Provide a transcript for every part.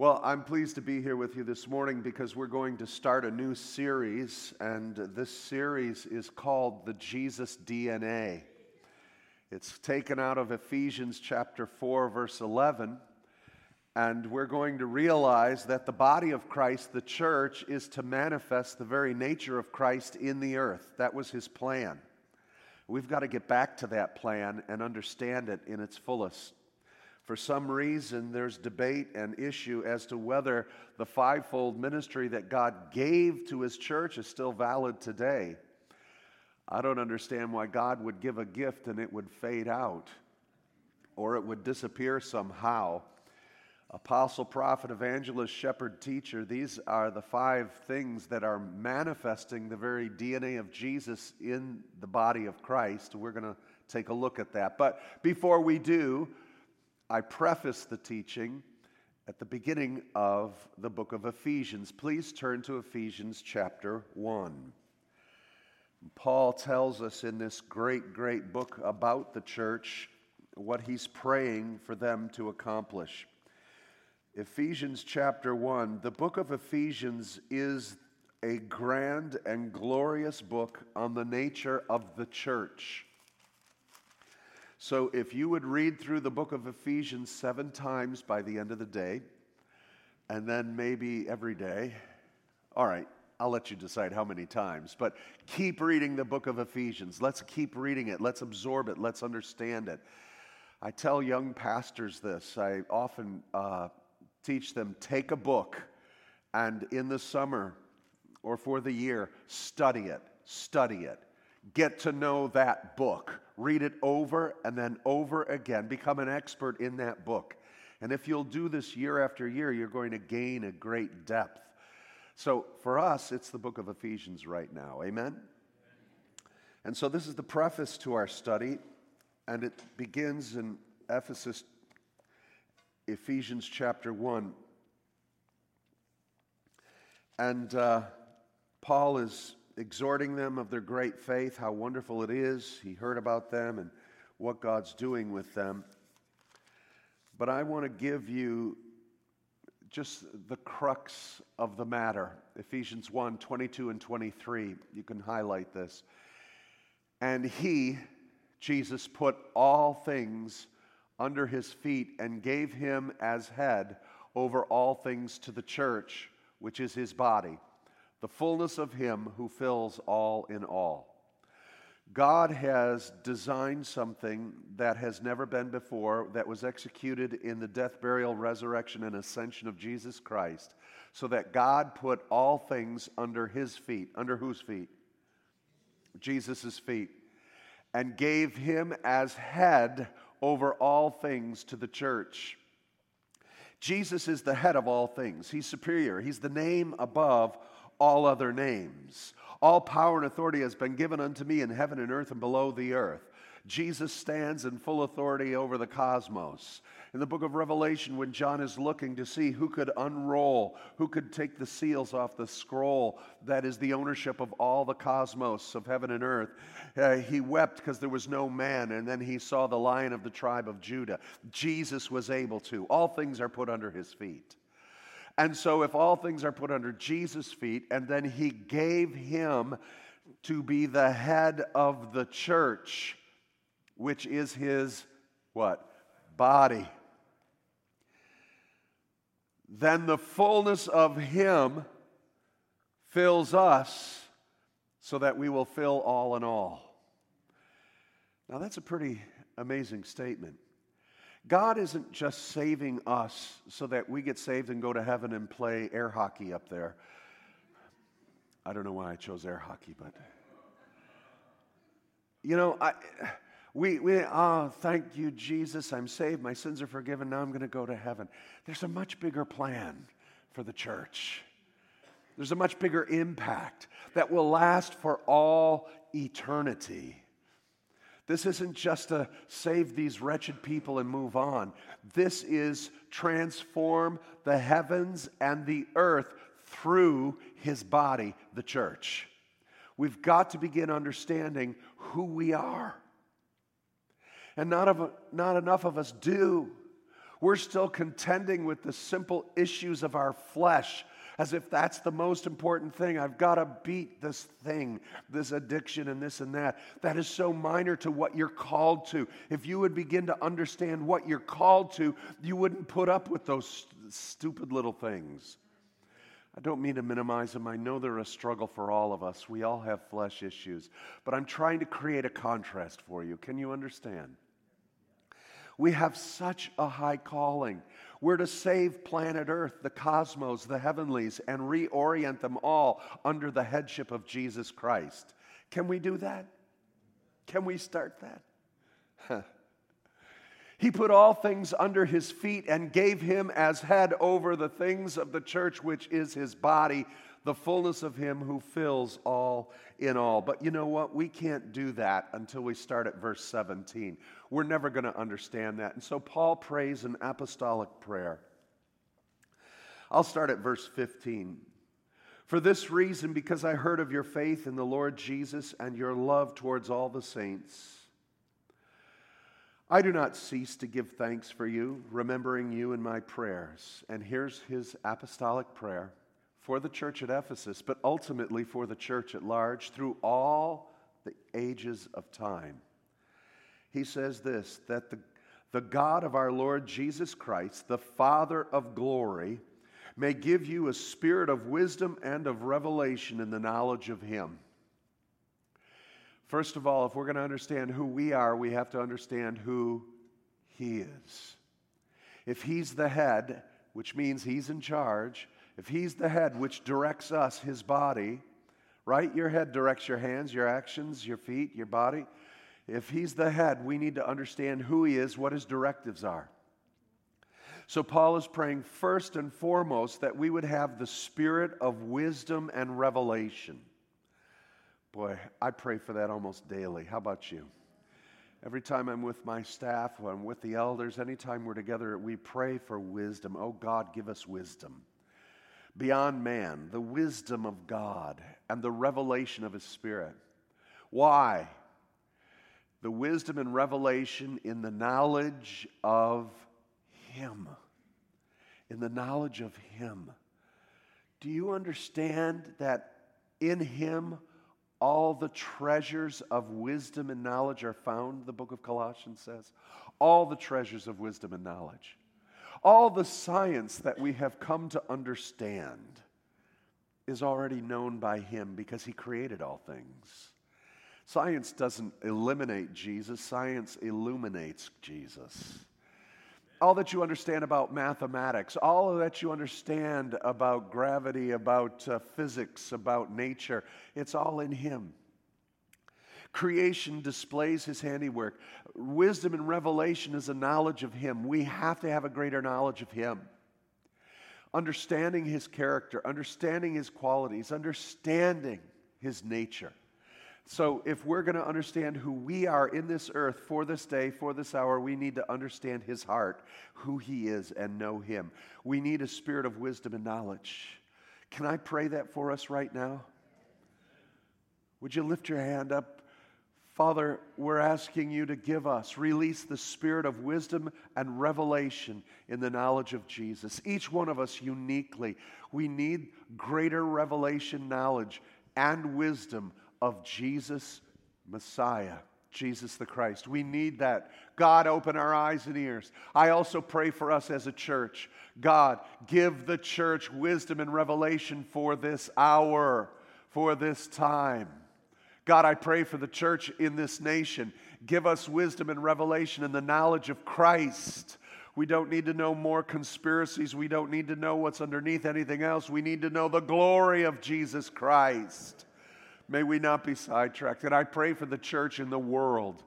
Well, I'm pleased to be here with you this morning because we're going to start a new series, and this series is called The Jesus DNA. It's taken out of Ephesians chapter 4, verse 11, and we're going to realize that the body of Christ, the church, is to manifest the very nature of Christ in the earth. That was his plan. We've got to get back to that plan and understand it in its fullest. For some reason, there's debate and issue as to whether the fivefold ministry that God gave to his church is still valid today. I don't understand why God would give a gift and it would fade out or it would disappear somehow. Apostle, prophet, evangelist, shepherd, teacher, these are the five things that are manifesting the very DNA of Jesus in the body of Christ. We're going to take a look at that. But before we do, I preface the teaching at the beginning of the book of Ephesians. Please turn to Ephesians chapter 1. Paul tells us in this great, great book about the church what he's praying for them to accomplish. Ephesians chapter 1, the book of Ephesians is a grand and glorious book on the nature of the church. So if you would read through the book of Ephesians seven times by the end of the day, and then maybe every day, all right, I'll let you decide how many times, but keep reading the book of Ephesians. Let's keep reading it. Let's absorb it. Let's understand it. I tell young pastors this. I often uh, teach them take a book and in the summer or for the year, study it, study it. Get to know that book. Read it over and then over again. Become an expert in that book. And if you'll do this year after year, you're going to gain a great depth. So for us, it's the book of Ephesians right now. Amen? And so this is the preface to our study, and it begins in Ephesus, Ephesians chapter 1. And uh, Paul is exhorting them of their great faith, how wonderful it is. He heard about them and what God's doing with them. But I want to give you just the crux of the matter Ephesians 1 22 and 23. You can highlight this. And he, Jesus, put all things under his feet and gave him as head over all things to the church, which is his body the fullness of Him who fills all in all. God has designed something that has never been before, that was executed in the death, burial, resurrection, and ascension of Jesus Christ, so that God put all things under His feet. Under whose feet? Jesus' feet. And gave Him as head over all things to the church. Jesus is the head of all things. He's superior. He's the name above all other names. All power and authority has been given unto me in heaven and earth and below the earth. Jesus stands in full authority over the cosmos. In the book of Revelation, when John is looking to see who could unroll, who could take the seals off the scroll that is the ownership of all the cosmos of heaven and earth, uh, he wept because there was no man, and then he saw the lion of the tribe of Judah. Jesus was able to. All things are put under his feet. And so, if all things are put under Jesus' feet, and then he gave him to be the head of the church, which is his what? Body. Then the fullness of him fills us so that we will fill all in all. Now, that's a pretty amazing statement. God isn't just saving us so that we get saved and go to heaven and play air hockey up there. I don't know why I chose air hockey, but you know, I, we, we, oh, thank you, Jesus. I'm saved. My sins are forgiven. Now I'm going to go to heaven. There's a much bigger plan for the church. There's a much bigger impact that will last for all eternity. This isn't just to save these wretched people and move on. This is transform the heavens and the earth through his body, the church. We've got to begin understanding who we are. And not, of, not enough of us do. We're still contending with the simple issues of our flesh as if that's the most important thing. I've got to beat this thing, this addiction, and this and that. That is so minor to what you're called to. If you would begin to understand what you're called to, you wouldn't put up with those stupid little things. I don't mean to minimize them. I know they're a struggle for all of us. We all have flesh issues. But I'm trying to create a contrast for you. Can you understand? We have such a high calling. We're to save planet Earth, the cosmos, the heavenlies, and reorient them all under the headship of Jesus Christ. Can we do that? Can we start that? he put all things under his feet and gave him as head over the things of the church, which is his body the fullness of Him who fills all in all. But you know what? We can't do that until we start at verse 17. We're never going to understand that. And so Paul prays an apostolic prayer. I'll start at verse 15. For this reason, because I heard of your faith in the Lord Jesus and your love towards all the saints, I do not cease to give thanks for you, remembering you in my prayers. And here's his apostolic prayer for the church at Ephesus, but ultimately for the church at large through all the ages of time. He says this that the, the God of our Lord Jesus Christ, the Father of glory, may give you a spirit of wisdom and of revelation in the knowledge of Him. First of all, if we're going to understand who we are, we have to understand who He is. If He's the head, which means He's in charge, if He's the head which directs us, His body, right? Your head directs your hands, your actions, your feet, your body. If He's the head, we need to understand who He is, what His directives are. So, Paul is praying first and foremost that we would have the spirit of wisdom and revelation. Boy, I pray for that almost daily. How about you? Every time I'm with my staff, when I'm with the elders, anytime we're together, we pray for wisdom. Oh, God, give us wisdom beyond man, the wisdom of God and the revelation of His Spirit. Why? The wisdom and revelation in the knowledge of Him. In the knowledge of Him. Do you understand that in Him all the treasures of wisdom and knowledge are found, the book of Colossians says? All the treasures of wisdom and knowledge. All the science that we have come to understand is already known by Him because He created all things. Science doesn't eliminate Jesus, science illuminates Jesus. All that you understand about mathematics, all that you understand about gravity, about uh, physics, about nature, it's all in Him. Creation displays his handiwork. Wisdom and revelation is a knowledge of him. We have to have a greater knowledge of him. Understanding his character, understanding his qualities, understanding his nature. So, if we're going to understand who we are in this earth for this day, for this hour, we need to understand his heart, who he is, and know him. We need a spirit of wisdom and knowledge. Can I pray that for us right now? Would you lift your hand up Father, we're asking you to give us, release the spirit of wisdom and revelation in the knowledge of Jesus. Each one of us uniquely, we need greater revelation, knowledge, and wisdom of Jesus, Messiah. Jesus the Christ. We need that. God, open our eyes and ears. I also pray for us as a church. God, give the church wisdom and revelation for this hour, for this time. God, I pray for the church in this nation. Give us wisdom and revelation and the knowledge of Christ. We don't need to know more conspiracies. We don't need to know what's underneath anything else. We need to know the glory of Jesus Christ. May we not be sidetracked. And I pray for the church in the world.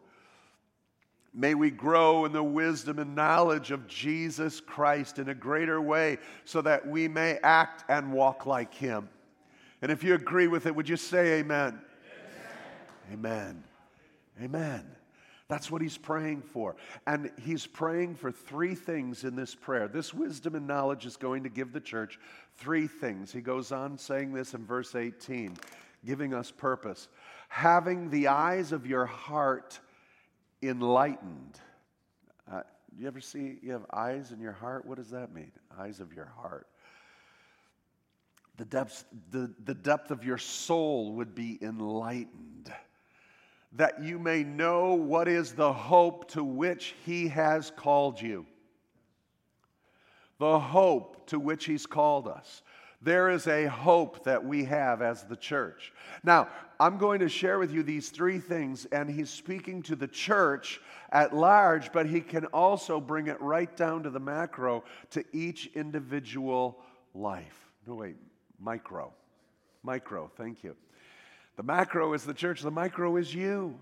May we grow in the wisdom and knowledge of Jesus Christ in a greater way so that we may act and walk like Him. And if you agree with it, would you say amen? Amen. Amen. That's what he's praying for. And he's praying for three things in this prayer. This wisdom and knowledge is going to give the church three things. He goes on saying this in verse 18, giving us purpose. Having the eyes of your heart enlightened. Uh, You ever see you have eyes in your heart? What does that mean? Eyes of your heart. The depth, the, the depth of your soul would be enlightened, that you may know what is the hope to which He has called you. The hope to which He's called us. There is a hope that we have as the church. Now, I'm going to share with you these three things, and he's speaking to the church at large, but he can also bring it right down to the macro to each individual life. No, wait, micro. Micro, thank you. The macro is the church, the micro is you.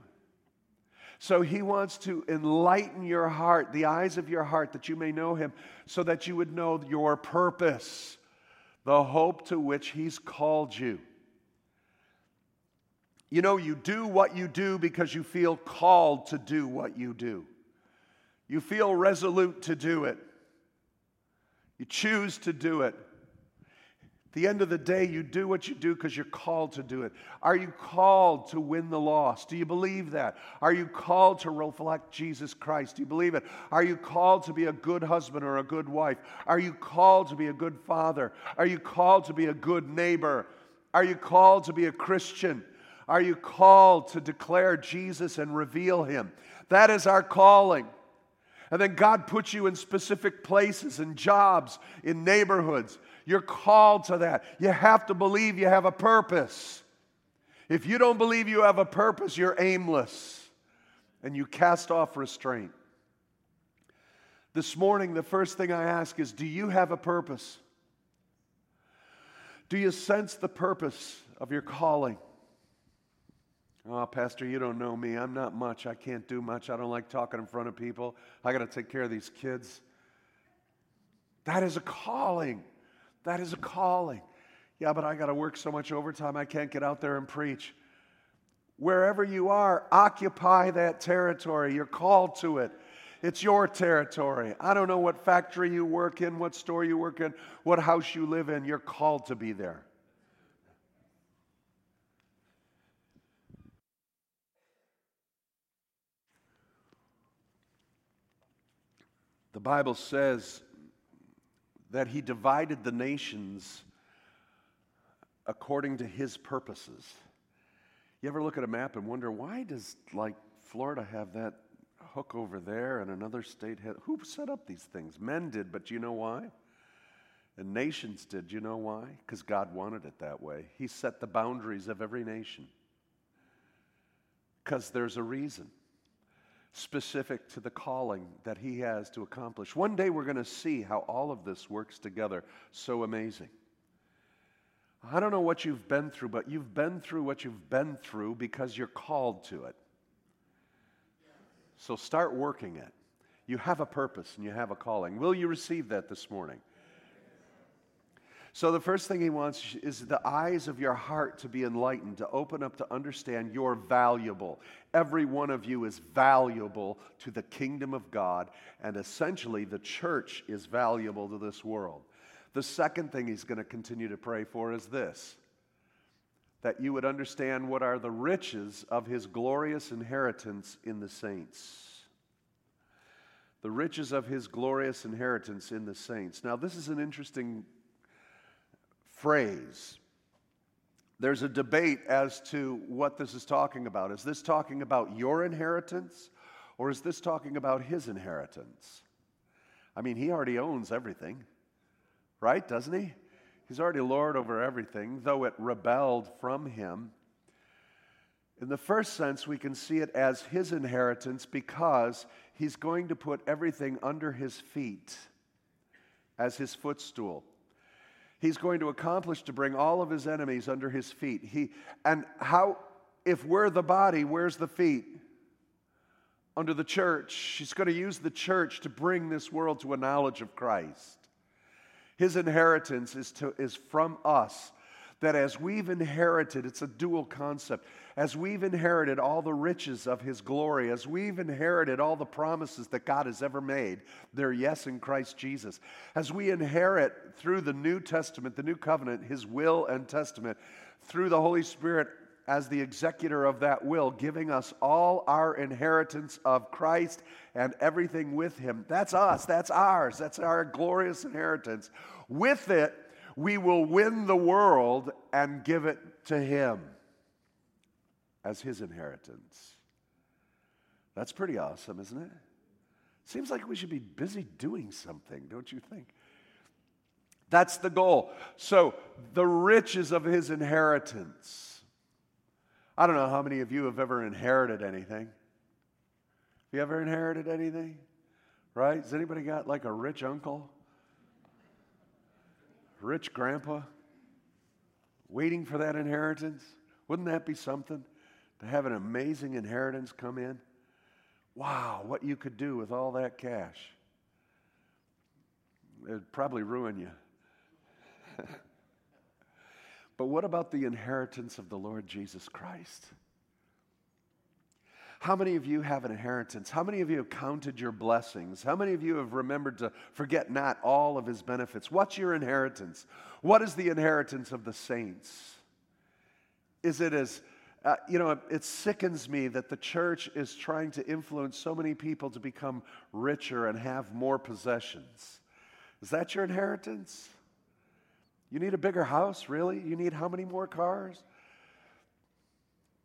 So he wants to enlighten your heart, the eyes of your heart, that you may know him, so that you would know your purpose the hope to which He's called you. You know, you do what you do because you feel called to do what you do. You feel resolute to do it. You choose to do it. The end of the day, you do what you do because you're called to do it. Are you called to win the lost? Do you believe that? Are you called to reflect Jesus Christ? Do you believe it? Are you called to be a good husband or a good wife? Are you called to be a good father? Are you called to be a good neighbor? Are you called to be a Christian? Are you called to declare Jesus and reveal him? That is our calling. And then God puts you in specific places, in jobs, in neighborhoods. You're called to that. You have to believe you have a purpose. If you don't believe you have a purpose, you're aimless and you cast off restraint. This morning, the first thing I ask is Do you have a purpose? Do you sense the purpose of your calling? Oh, Pastor, you don't know me. I'm not much. I can't do much. I don't like talking in front of people. I got to take care of these kids. That is a calling. That is a calling. Yeah, but I got to work so much overtime, I can't get out there and preach. Wherever you are, occupy that territory. You're called to it. It's your territory. I don't know what factory you work in, what store you work in, what house you live in. You're called to be there. The Bible says that he divided the nations according to his purposes. You ever look at a map and wonder why does like Florida have that hook over there and another state had who set up these things? Men did, but you know why? And nations did. You know why? Because God wanted it that way. He set the boundaries of every nation. Because there's a reason specific to the calling that he has to accomplish. One day we're going to see how all of this works together. So amazing. I don't know what you've been through, but you've been through what you've been through because you're called to it. So start working it. You have a purpose and you have a calling. Will you receive that this morning? So, the first thing he wants is the eyes of your heart to be enlightened, to open up to understand you're valuable. Every one of you is valuable to the kingdom of God, and essentially, the church is valuable to this world. The second thing he's going to continue to pray for is this that you would understand what are the riches of his glorious inheritance in the saints. The riches of his glorious inheritance in the saints. Now, this is an interesting phrase. There's a debate as to what this is talking about. Is this talking about your inheritance or is this talking about his inheritance? I mean, he already owns everything, right? Doesn't he? He's already Lord over everything, though it rebelled from him. In the first sense, we can see it as his inheritance because he's going to put everything under his feet as his footstool he's going to accomplish to bring all of his enemies under his feet. He, and how, if we're the body, where's the feet? Under the church. He's going to use the church to bring this world to a knowledge of Christ. His inheritance is, to, is from us that as we've inherited, it's a dual concept, as we've inherited all the riches of His glory, as we've inherited all the promises that God has ever made, they're yes in Christ Jesus. As we inherit through the New Testament, the New Covenant, His will and testament, through the Holy Spirit as the executor of that will, giving us all our inheritance of Christ and everything with him. That's us, that's ours, that's our glorious inheritance. With it, we will win the world and give it to him as his inheritance. That's pretty awesome, isn't it? Seems like we should be busy doing something, don't you think? That's the goal. So, the riches of his inheritance. I don't know how many of you have ever inherited anything. Have you ever inherited anything? Right? Has anybody got like a rich uncle? Rich grandpa? Waiting for that inheritance? Wouldn't that be something? To have an amazing inheritance come in? Wow, what you could do with all that cash. It'd probably ruin you. but what about the inheritance of the Lord Jesus Christ? How many of you have an inheritance? How many of you have counted your blessings? How many of you have remembered to forget not all of his benefits? What's your inheritance? What is the inheritance of the saints? Is it as uh, you know, it, it sickens me that the church is trying to influence so many people to become richer and have more possessions. Is that your inheritance? You need a bigger house, really? You need how many more cars?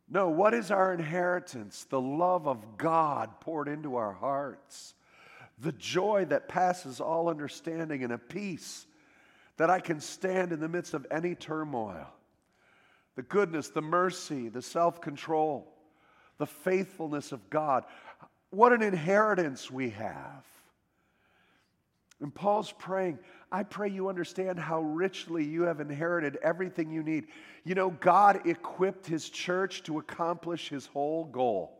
No, what is our inheritance? The love of God poured into our hearts, the joy that passes all understanding, and a peace that I can stand in the midst of any turmoil the goodness, the mercy, the self control, the faithfulness of God. What an inheritance we have. And Paul's praying, I pray you understand how richly you have inherited everything you need. You know, God equipped his church to accomplish his whole goal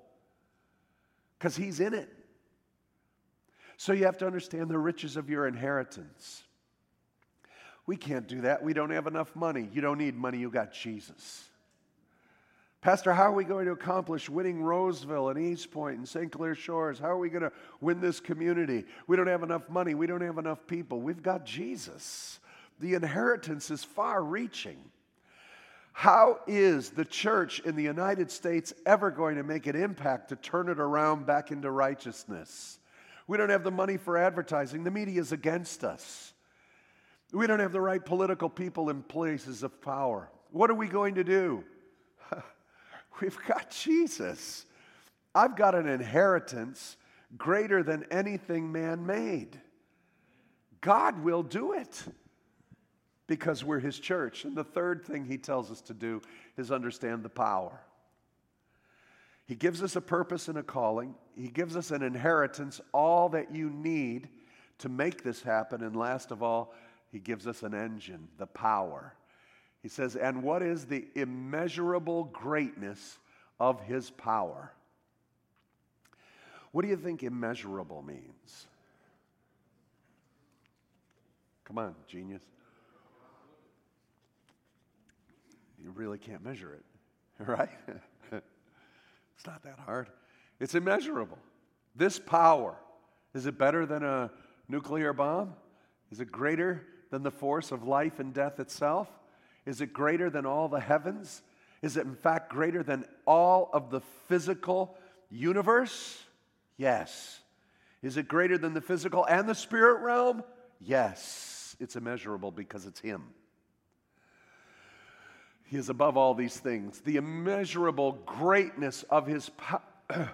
because he's in it. So you have to understand the riches of your inheritance. We can't do that. We don't have enough money. You don't need money, you got Jesus. Pastor, how are we going to accomplish winning Roseville and Eastpointe and St. Clair Shores? How are we going to win this community? We don't have enough money. We don't have enough people. We've got Jesus. The inheritance is far reaching. How is the church in the United States ever going to make an impact to turn it around back into righteousness? We don't have the money for advertising. The media is against us. We don't have the right political people in places of power. What are we going to do? We've got Jesus. I've got an inheritance greater than anything man made. God will do it because we're his church. And the third thing he tells us to do is understand the power. He gives us a purpose and a calling, he gives us an inheritance, all that you need to make this happen. And last of all, he gives us an engine, the power. He says, and what is the immeasurable greatness of his power? What do you think immeasurable means? Come on, genius. You really can't measure it, right? it's not that hard. It's immeasurable. This power, is it better than a nuclear bomb? Is it greater than the force of life and death itself? Is it greater than all the heavens? Is it, in fact, greater than all of the physical universe? Yes. Is it greater than the physical and the spirit realm? Yes. It's immeasurable because it's Him. He is above all these things. The immeasurable greatness of His, po-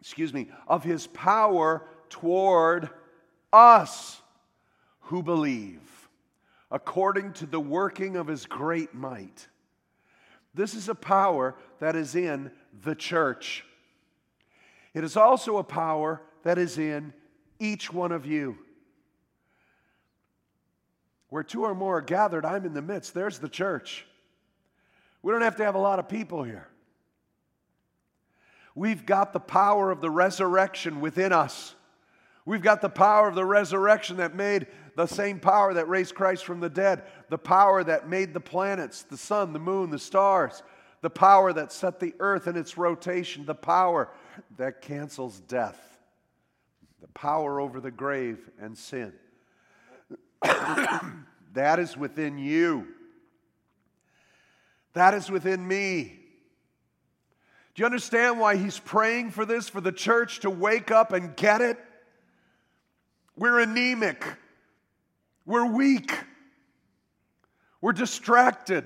excuse me, of His power toward us who believe according to the working of his great might. This is a power that is in the church. It is also a power that is in each one of you. Where two or more are gathered, I'm in the midst. There's the church. We don't have to have a lot of people here. We've got the power of the resurrection within us. We've got the power of the resurrection that made the same power that raised Christ from the dead, the power that made the planets, the sun, the moon, the stars, the power that set the earth in its rotation, the power that cancels death, the power over the grave and sin. that is within you. That is within me. Do you understand why he's praying for this, for the church to wake up and get it? We're anemic. We're weak. We're distracted.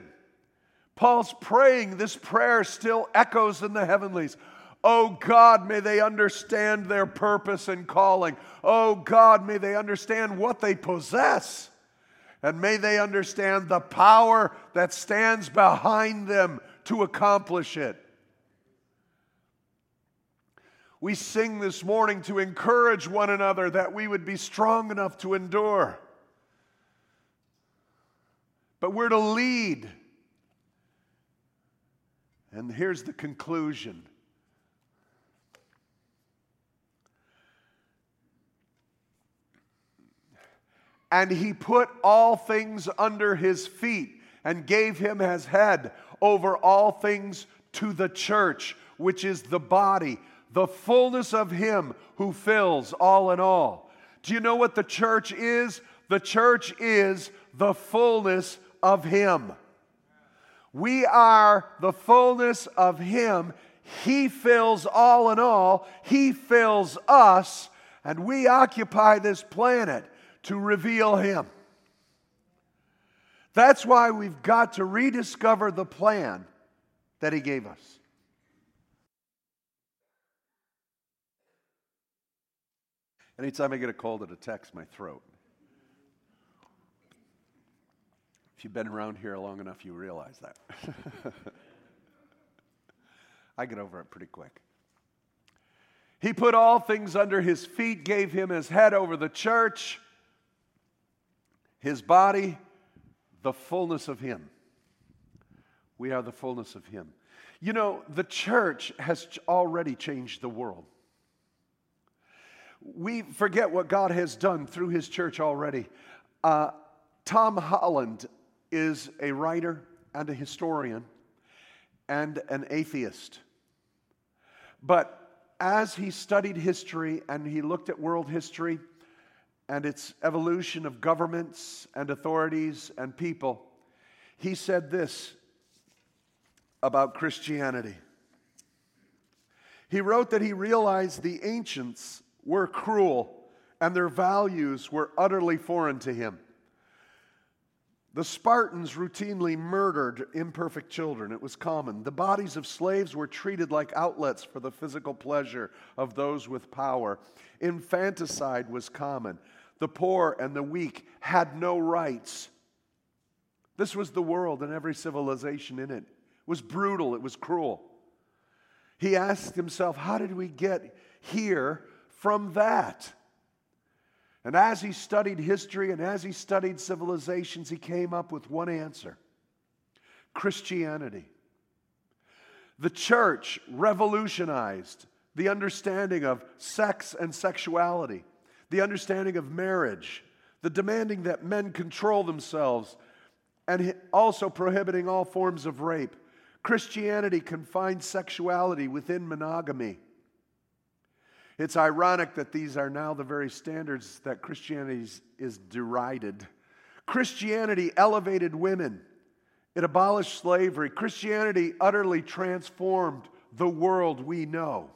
Paul's praying, this prayer still echoes in the heavenlies. Oh God, may they understand their purpose and calling. Oh God, may they understand what they possess. And may they understand the power that stands behind them to accomplish it. We sing this morning to encourage one another that we would be strong enough to endure. But we're to lead. And here's the conclusion. And he put all things under his feet and gave him as head over all things to the church, which is the body the fullness of Him who fills all in all. Do you know what the church is? The church is the fullness of Him. We are the fullness of Him. He fills all in all, He fills us, and we occupy this planet to reveal Him. That's why we've got to rediscover the plan that He gave us. Anytime I get a cold, it attacks my throat. If you've been around here long enough, you realize that. I get over it pretty quick. He put all things under his feet, gave him his head over the church, his body, the fullness of him. We are the fullness of him. You know, the church has already changed the world we forget what God has done through his church already. Uh, Tom Holland is a writer and a historian and an atheist. But as he studied history and he looked at world history and its evolution of governments and authorities and people, he said this about Christianity. He wrote that he realized the ancients were cruel and their values were utterly foreign to him. The Spartans routinely murdered imperfect children. It was common. The bodies of slaves were treated like outlets for the physical pleasure of those with power. Infanticide was common. The poor and the weak had no rights. This was the world and every civilization in it. It was brutal, it was cruel. He asked himself, How did we get here from that. And as he studied history and as he studied civilizations, he came up with one answer Christianity. The church revolutionized the understanding of sex and sexuality, the understanding of marriage, the demanding that men control themselves, and also prohibiting all forms of rape. Christianity confined sexuality within monogamy. It's ironic that these are now the very standards that Christianity is derided. Christianity elevated women, it abolished slavery. Christianity utterly transformed the world we know.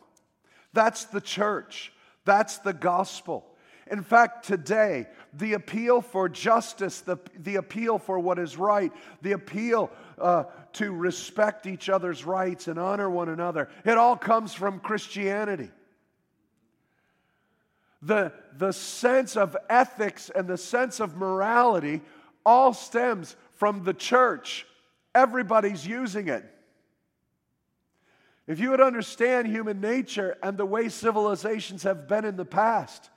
That's the church, that's the gospel. In fact, today, the appeal for justice, the, the appeal for what is right, the appeal uh, to respect each other's rights and honor one another, it all comes from Christianity. The, the sense of ethics and the sense of morality all stems from the church. Everybody's using it. If you would understand human nature and the way civilizations have been in the past,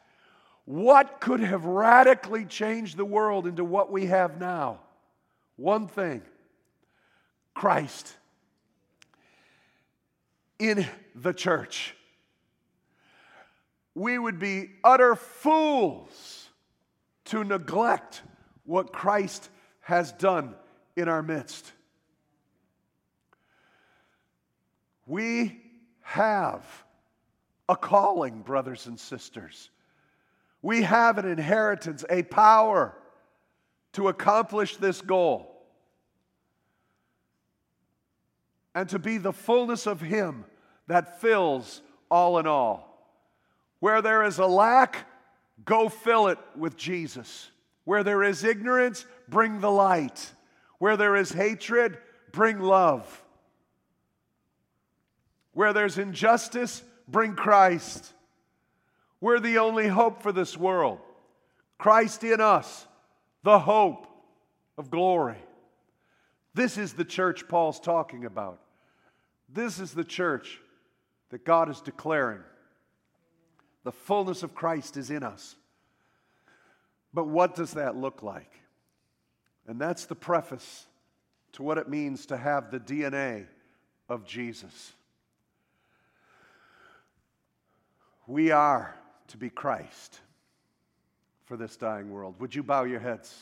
what could have radically changed the world into what we have now? One thing Christ in the church we would be utter fools to neglect what Christ has done in our midst. We have a calling, brothers and sisters. We have an inheritance, a power to accomplish this goal and to be the fullness of Him that fills all in all. Where there is a lack, go fill it with Jesus. Where there is ignorance, bring the light. Where there is hatred, bring love. Where there's injustice, bring Christ. We're the only hope for this world. Christ in us, the hope of glory. This is the church Paul's talking about. This is the church that God is declaring. The fullness of Christ is in us. But what does that look like? And that's the preface to what it means to have the DNA of Jesus. We are to be Christ for this dying world. Would you bow your heads?